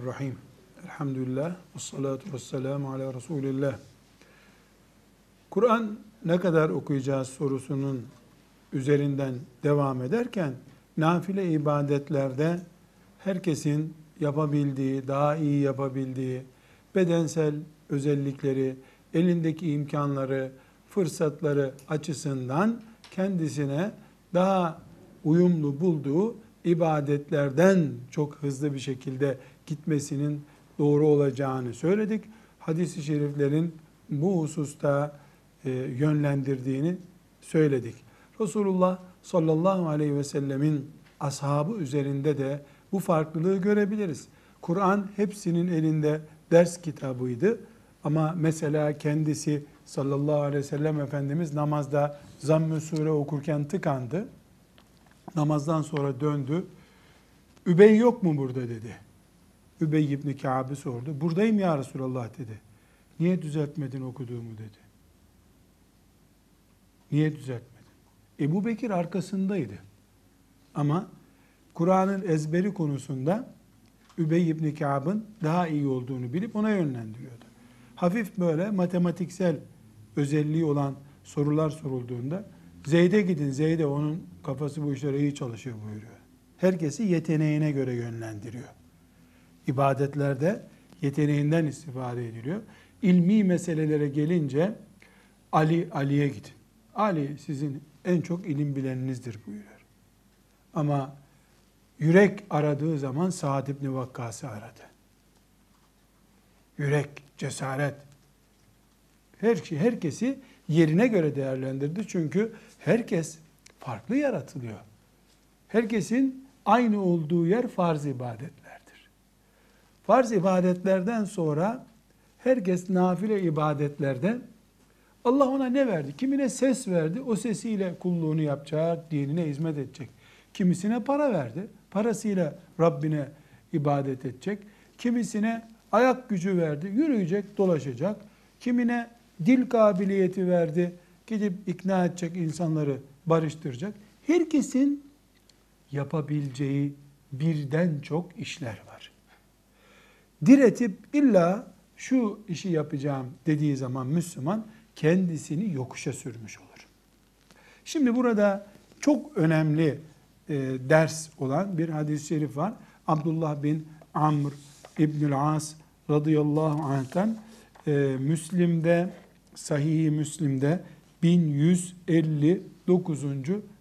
Bismillahirrahmanirrahim. Elhamdülillah. Ve salatu ve selamu ala Resulillah. Kur'an ne kadar okuyacağız sorusunun üzerinden devam ederken nafile ibadetlerde herkesin yapabildiği, daha iyi yapabildiği bedensel özellikleri, elindeki imkanları, fırsatları açısından kendisine daha uyumlu bulduğu ibadetlerden çok hızlı bir şekilde gitmesinin doğru olacağını söyledik. Hadis-i şeriflerin bu hususta e, yönlendirdiğini söyledik. Resulullah sallallahu aleyhi ve sellemin ashabı üzerinde de bu farklılığı görebiliriz. Kur'an hepsinin elinde ders kitabıydı. Ama mesela kendisi sallallahu aleyhi ve sellem Efendimiz namazda zamm-ı sure okurken tıkandı. Namazdan sonra döndü. Übey yok mu burada dedi. Übey ibn Kâb'i sordu. Buradayım ya Resulallah dedi. Niye düzeltmedin okuduğumu dedi. Niye düzeltmedin? Ebu Bekir arkasındaydı. Ama Kur'an'ın ezberi konusunda Übey ibn Kâb'ın daha iyi olduğunu bilip ona yönlendiriyordu. Hafif böyle matematiksel özelliği olan sorular sorulduğunda Zeyd'e gidin, Zeyd'e onun kafası bu işlere iyi çalışıyor buyuruyor. Herkesi yeteneğine göre yönlendiriyor. İbadetlerde yeteneğinden istifade ediliyor. İlmi meselelere gelince Ali, Ali'ye gidin. Ali sizin en çok ilim bileninizdir buyuruyor. Ama yürek aradığı zaman Sa'd ibn Vakkas'ı aradı. Yürek, cesaret. Her şey, herkesi yerine göre değerlendirdi. Çünkü herkes farklı yaratılıyor. Herkesin aynı olduğu yer farz ibadetlerdir. Farz ibadetlerden sonra herkes nafile ibadetlerde Allah ona ne verdi? Kimine ses verdi, o sesiyle kulluğunu yapacak, dinine hizmet edecek. Kimisine para verdi, parasıyla Rabbine ibadet edecek. Kimisine ayak gücü verdi, yürüyecek, dolaşacak. Kimine dil kabiliyeti verdi, gidip ikna edecek insanları barıştıracak. Herkesin yapabileceği birden çok işler var. Diretip illa şu işi yapacağım dediği zaman Müslüman kendisini yokuşa sürmüş olur. Şimdi burada çok önemli e, ders olan bir hadis-i şerif var. Abdullah bin Amr İbnül As radıyallahu anh'tan e, Müslim'de, Sahih-i Müslim'de 1159.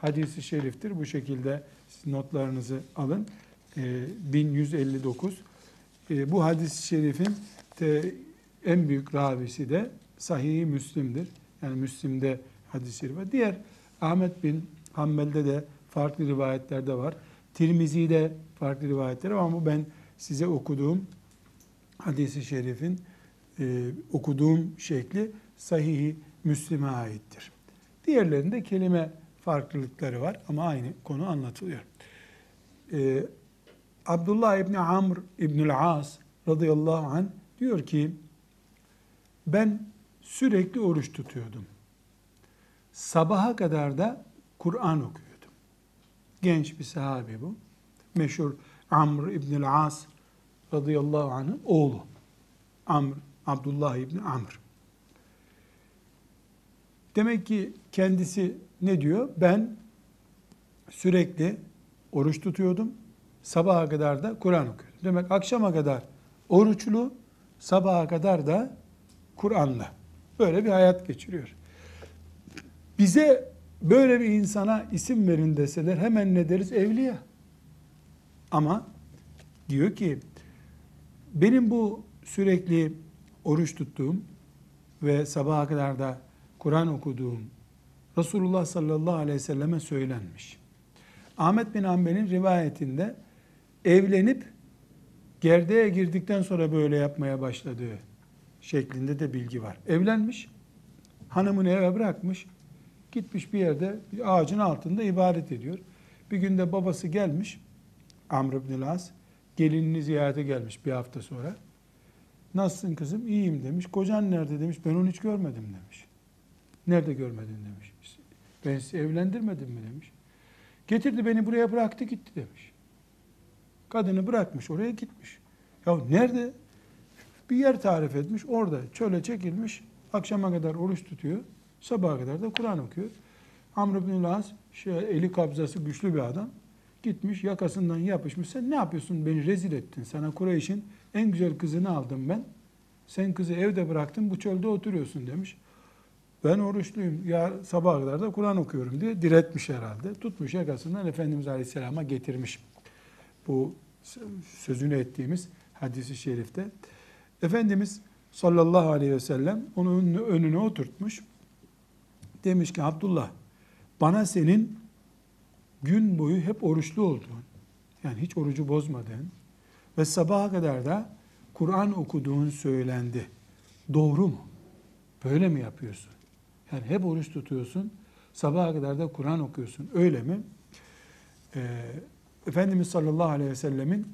hadisi şeriftir. Bu şekilde notlarınızı alın. E, 1159. E, bu hadis-i şerifin de en büyük ravisi de Sahih-i Müslim'dir. Yani Müslim'de hadis-i şerif var. Diğer Ahmet bin Hanbel'de de farklı rivayetlerde var. Tirmizi'de farklı rivayetler var ama ben size okuduğum hadisi şerifin e, okuduğum şekli Sahih-i Müslim'e aittir. Diğerlerinde kelime farklılıkları var ama aynı konu anlatılıyor. Ee, Abdullah İbni Amr İbnül As radıyallahu anh diyor ki ben sürekli oruç tutuyordum. Sabaha kadar da Kur'an okuyordum. Genç bir sahabi bu. Meşhur Amr İbnül As radıyallahu anh'ın oğlu. Amr, Abdullah İbni Amr. Demek ki kendisi ne diyor? Ben sürekli oruç tutuyordum. Sabaha kadar da Kur'an okuyordum. Demek akşama kadar oruçlu, sabaha kadar da Kur'an'la. Böyle bir hayat geçiriyor. Bize böyle bir insana isim verin deseler hemen ne deriz? Evliya. Ama diyor ki benim bu sürekli oruç tuttuğum ve sabaha kadar da Kur'an okuduğum Resulullah sallallahu aleyhi ve selleme söylenmiş. Ahmet bin Hanbel'in rivayetinde evlenip gerdeğe girdikten sonra böyle yapmaya başladığı şeklinde de bilgi var. Evlenmiş, hanımını eve bırakmış, gitmiş bir yerde bir ağacın altında ibadet ediyor. Bir günde babası gelmiş, Amr ibn As, gelinini ziyarete gelmiş bir hafta sonra. Nasılsın kızım? İyiyim demiş. Kocan nerede demiş. Ben onu hiç görmedim demiş. Nerede görmedin demiş. Ben sizi evlendirmedim mi demiş. Getirdi beni buraya bıraktı gitti demiş. Kadını bırakmış oraya gitmiş. Ya nerede? Bir yer tarif etmiş. Orada çöle çekilmiş. Akşama kadar oruç tutuyor. Sabaha kadar da Kur'an okuyor. Amr ibn Las şey, eli kabzası güçlü bir adam. Gitmiş yakasından yapışmış. Sen ne yapıyorsun? Beni rezil ettin. Sana Kureyş'in en güzel kızını aldım ben. Sen kızı evde bıraktın bu çölde oturuyorsun demiş. Ben oruçluyum. Ya sabaha kadar da Kur'an okuyorum diye diretmiş herhalde. Tutmuş yakasından Efendimiz Aleyhisselam'a getirmiş. Bu sözünü ettiğimiz hadisi şerifte. Efendimiz sallallahu aleyhi ve sellem onu önüne, önüne oturtmuş. Demiş ki Abdullah bana senin gün boyu hep oruçlu olduğun, yani hiç orucu bozmadığın ve sabaha kadar da Kur'an okuduğun söylendi. Doğru mu? Böyle mi yapıyorsun? Yani hep oruç tutuyorsun, sabaha kadar da Kur'an okuyorsun. Öyle mi? Ee, Efendimiz sallallahu aleyhi ve sellemin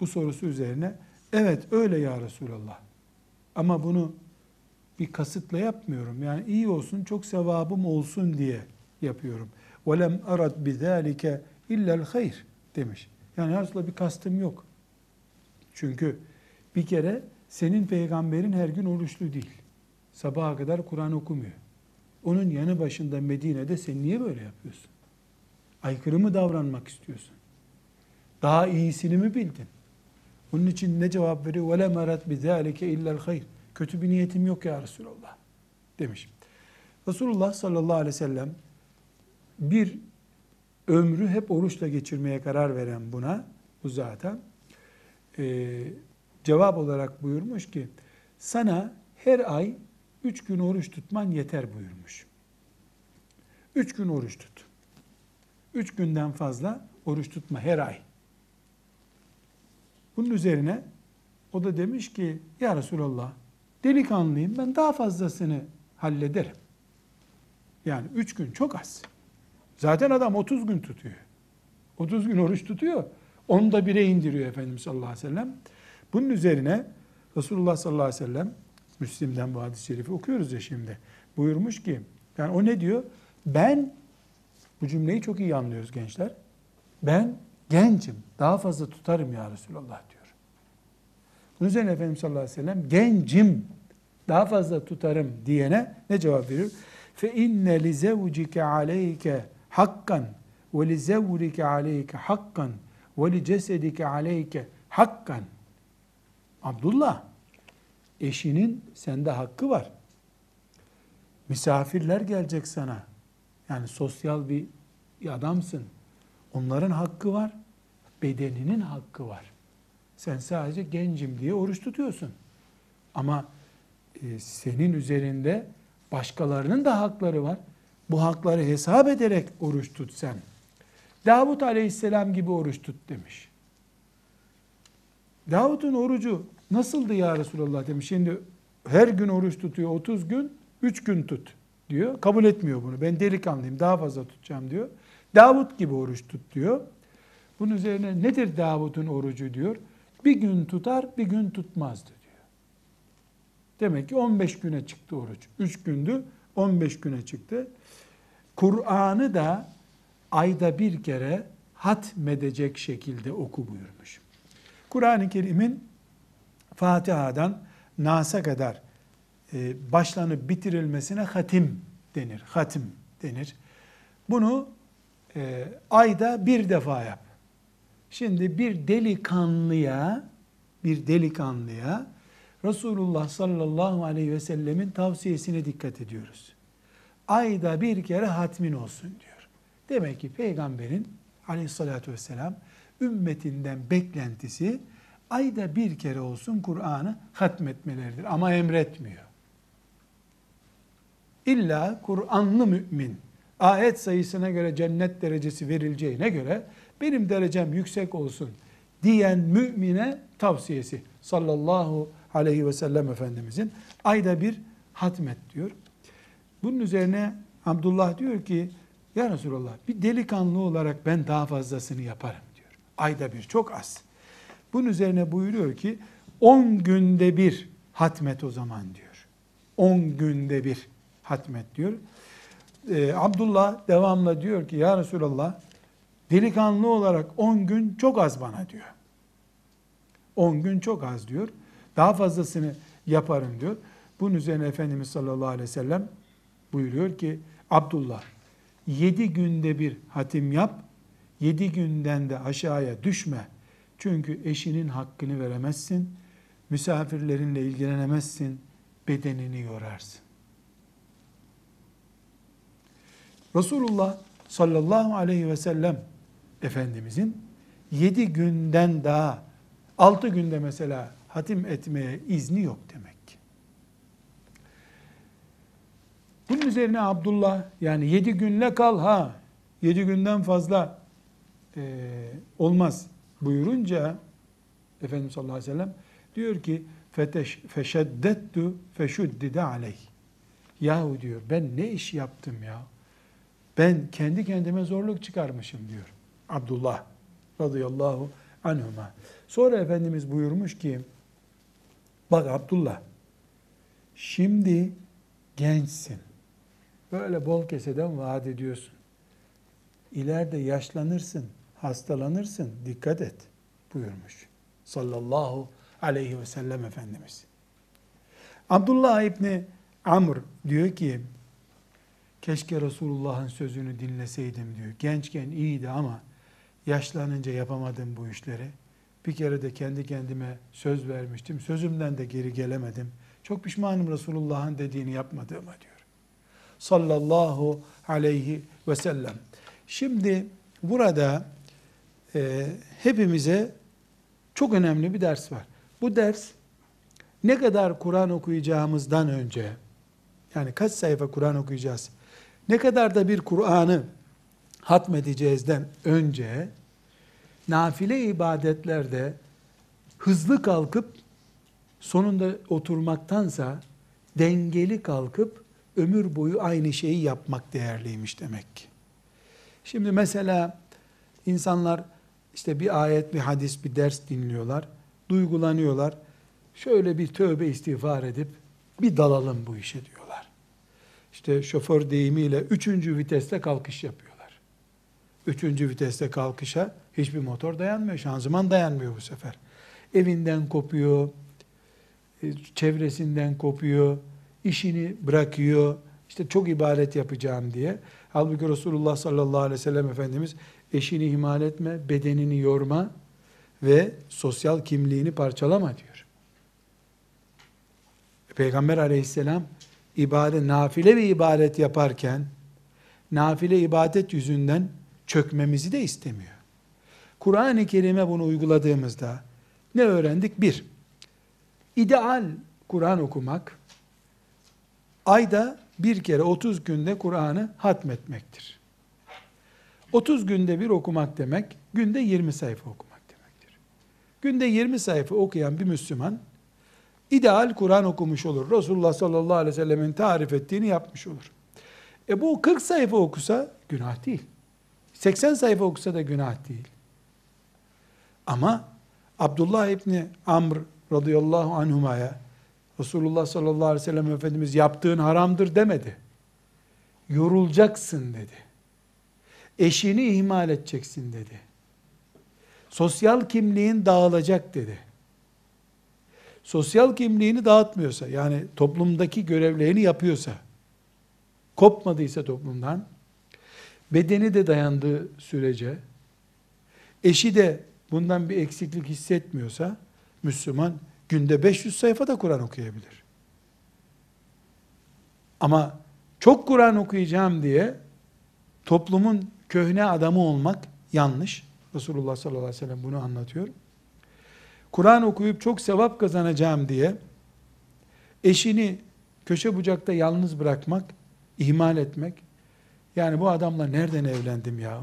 bu sorusu üzerine evet öyle ya Resulallah. Ama bunu bir kasıtla yapmıyorum. Yani iyi olsun, çok sevabım olsun diye yapıyorum. وَلَمْ اَرَدْ بِذَٰلِكَ اِلَّا الْخَيْرِ demiş. Yani aslında bir kastım yok. Çünkü bir kere senin peygamberin her gün oruçlu değil. Sabaha kadar Kur'an okumuyor. Onun yanı başında Medine'de sen niye böyle yapıyorsun? Aykırı mı davranmak istiyorsun? Daha iyisini mi bildin? Onun için ne cevap veriyor? وَلَمْ اَرَدْ بِذَٰلِكَ اِلَّا الْخَيْرِ Kötü bir niyetim yok ya Resulallah demiş. Resulullah sallallahu aleyhi ve sellem bir ömrü hep oruçla geçirmeye karar veren buna, bu zaten e, cevap olarak buyurmuş ki sana her ay üç gün oruç tutman yeter buyurmuş. Üç gün oruç tut. Üç günden fazla oruç tutma her ay. Bunun üzerine o da demiş ki ya Resulallah delikanlıyım ben daha fazlasını hallederim. Yani üç gün çok az. Zaten adam 30 gün tutuyor. 30 gün oruç tutuyor. Onu da bire indiriyor Efendimiz sallallahu aleyhi ve sellem. Bunun üzerine Resulullah sallallahu aleyhi ve sellem Müslim'den bu hadis-i şerifi okuyoruz ya şimdi. Buyurmuş ki yani o ne diyor? Ben bu cümleyi çok iyi anlıyoruz gençler. Ben gencim. Daha fazla tutarım ya Resulallah diyor. Bunun üzerine Efendimiz sallallahu aleyhi ve sellem gencim daha fazla tutarım diyene ne cevap veriyor? Fe inne li zevcike aleyke hakkan ve li zevrike aleyke hakkan ve li cesedike aleyke hakkan. Abdullah, eşinin sende hakkı var. Misafirler gelecek sana. Yani sosyal bir adamsın. Onların hakkı var. Bedeninin hakkı var. Sen sadece gencim diye oruç tutuyorsun. Ama e, senin üzerinde başkalarının da hakları var. Bu hakları hesap ederek oruç tut sen. Davut aleyhisselam gibi oruç tut demiş. Davut'un orucu nasıldı ya Resulallah demiş. Şimdi her gün oruç tutuyor 30 gün, 3 gün tut diyor. Kabul etmiyor bunu. Ben delikanlıyım daha fazla tutacağım diyor. Davut gibi oruç tut diyor. Bunun üzerine nedir Davut'un orucu diyor. Bir gün tutar, bir gün tutmazdı diyor. Demek ki 15 güne çıktı oruç. 3 gündü, 15 güne çıktı. Kur'an'ı da ayda bir kere hatmedecek şekilde oku buyurmuş. Kur'an-ı Kerim'in Fatiha'dan Nas'a kadar e, başlanıp bitirilmesine hatim denir. Hatim denir. Bunu e, ayda bir defa yap. Şimdi bir delikanlıya, bir delikanlıya Resulullah sallallahu aleyhi ve sellemin tavsiyesine dikkat ediyoruz. Ayda bir kere hatmin olsun diyor. Demek ki peygamberin aleyhissalatü vesselam ümmetinden beklentisi ayda bir kere olsun Kur'an'ı hatmetmeleridir. Ama emretmiyor. İlla Kur'anlı mümin ayet sayısına göre cennet derecesi verileceğine göre benim derecem yüksek olsun diyen mümine tavsiyesi sallallahu aleyhi ve sellem Efendimizin ayda bir hatmet diyor. Bunun üzerine Abdullah diyor ki ya Resulallah bir delikanlı olarak ben daha fazlasını yaparım diyor. Ayda bir çok az. Bunun üzerine buyuruyor ki 10 günde bir hatmet o zaman diyor. 10 günde bir hatmet diyor. Ee, Abdullah devamla diyor ki ya Resulallah delikanlı olarak 10 gün çok az bana diyor. 10 gün çok az diyor. Daha fazlasını yaparım diyor. Bunun üzerine Efendimiz sallallahu aleyhi ve sellem buyuruyor ki Abdullah 7 günde bir hatim yap. 7 günden de aşağıya düşme. Çünkü eşinin hakkını veremezsin. Misafirlerinle ilgilenemezsin. Bedenini yorarsın. Resulullah sallallahu aleyhi ve sellem Efendimizin 7 günden daha 6 günde mesela hatim etmeye izni yok demek ki. Bunun üzerine Abdullah yani 7 günle kal ha 7 günden fazla e, olmaz buyurunca Efendimiz sallallahu aleyhi ve sellem diyor ki feteş feşeddettu feşuddide aleyh. Yahu diyor ben ne iş yaptım ya? Ben kendi kendime zorluk çıkarmışım diyor. Abdullah radıyallahu anhuma. Sonra Efendimiz buyurmuş ki bak Abdullah şimdi gençsin. Böyle bol keseden vaat ediyorsun. İleride yaşlanırsın, hastalanırsın. Dikkat et buyurmuş. Sallallahu aleyhi ve sellem Efendimiz. Abdullah İbni Amr diyor ki keşke Resulullah'ın sözünü dinleseydim diyor. Gençken iyiydi ama yaşlanınca yapamadım bu işleri. Bir kere de kendi kendime söz vermiştim. Sözümden de geri gelemedim. Çok pişmanım Resulullah'ın dediğini yapmadığıma diyor. Sallallahu aleyhi ve sellem. Şimdi burada e, hepimize çok önemli bir ders var. Bu ders ne kadar Kur'an okuyacağımızdan önce, yani kaç sayfa Kur'an okuyacağız, ne kadar da bir Kur'an'ı hatmedeceğizden önce, nafile ibadetlerde hızlı kalkıp sonunda oturmaktansa dengeli kalkıp ömür boyu aynı şeyi yapmak değerliymiş demek ki. Şimdi mesela insanlar işte bir ayet, bir hadis, bir ders dinliyorlar, duygulanıyorlar. Şöyle bir tövbe istiğfar edip bir dalalım bu işe diyorlar. İşte şoför deyimiyle üçüncü viteste kalkış yapıyorlar. Üçüncü viteste kalkışa hiçbir motor dayanmıyor, şanzıman dayanmıyor bu sefer. Evinden kopuyor, e, çevresinden kopuyor, işini bırakıyor, işte çok ibadet yapacağım diye. Halbuki Resulullah sallallahu aleyhi ve sellem Efendimiz eşini ihmal etme, bedenini yorma ve sosyal kimliğini parçalama diyor. Peygamber aleyhisselam ibadet, nafile bir ibadet yaparken nafile ibadet yüzünden çökmemizi de istemiyor. Kur'an-ı Kerim'e bunu uyguladığımızda ne öğrendik? Bir, ideal Kur'an okumak ayda bir kere 30 günde Kur'an'ı hatmetmektir. 30 günde bir okumak demek, günde 20 sayfa okumak demektir. Günde 20 sayfa okuyan bir Müslüman, ideal Kur'an okumuş olur. Resulullah sallallahu aleyhi ve sellemin tarif ettiğini yapmış olur. E bu 40 sayfa okusa günah değil. 80 sayfa okusa da günah değil. Ama Abdullah İbni Amr radıyallahu anhumaya Resulullah sallallahu aleyhi ve sellem Efendimiz yaptığın haramdır demedi. Yorulacaksın dedi. Eşini ihmal edeceksin dedi. Sosyal kimliğin dağılacak dedi. Sosyal kimliğini dağıtmıyorsa, yani toplumdaki görevlerini yapıyorsa, kopmadıysa toplumdan, bedeni de dayandığı sürece, eşi de bundan bir eksiklik hissetmiyorsa, Müslüman günde 500 sayfa da Kur'an okuyabilir. Ama çok Kur'an okuyacağım diye toplumun köhne adamı olmak yanlış. Resulullah sallallahu aleyhi ve sellem bunu anlatıyor. Kur'an okuyup çok sevap kazanacağım diye eşini köşe bucakta yalnız bırakmak, ihmal etmek. Yani bu adamla nereden evlendim ya?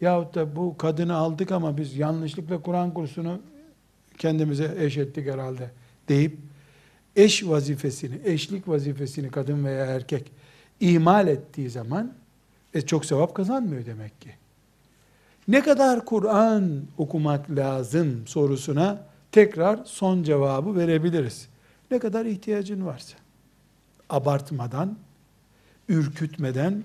Yahut da bu kadını aldık ama biz yanlışlıkla Kur'an kursunu kendimize eş ettik herhalde deyip eş vazifesini, eşlik vazifesini kadın veya erkek ihmal ettiği zaman e, çok sevap kazanmıyor demek ki. Ne kadar Kur'an okumak lazım sorusuna tekrar son cevabı verebiliriz. Ne kadar ihtiyacın varsa. Abartmadan, ürkütmeden,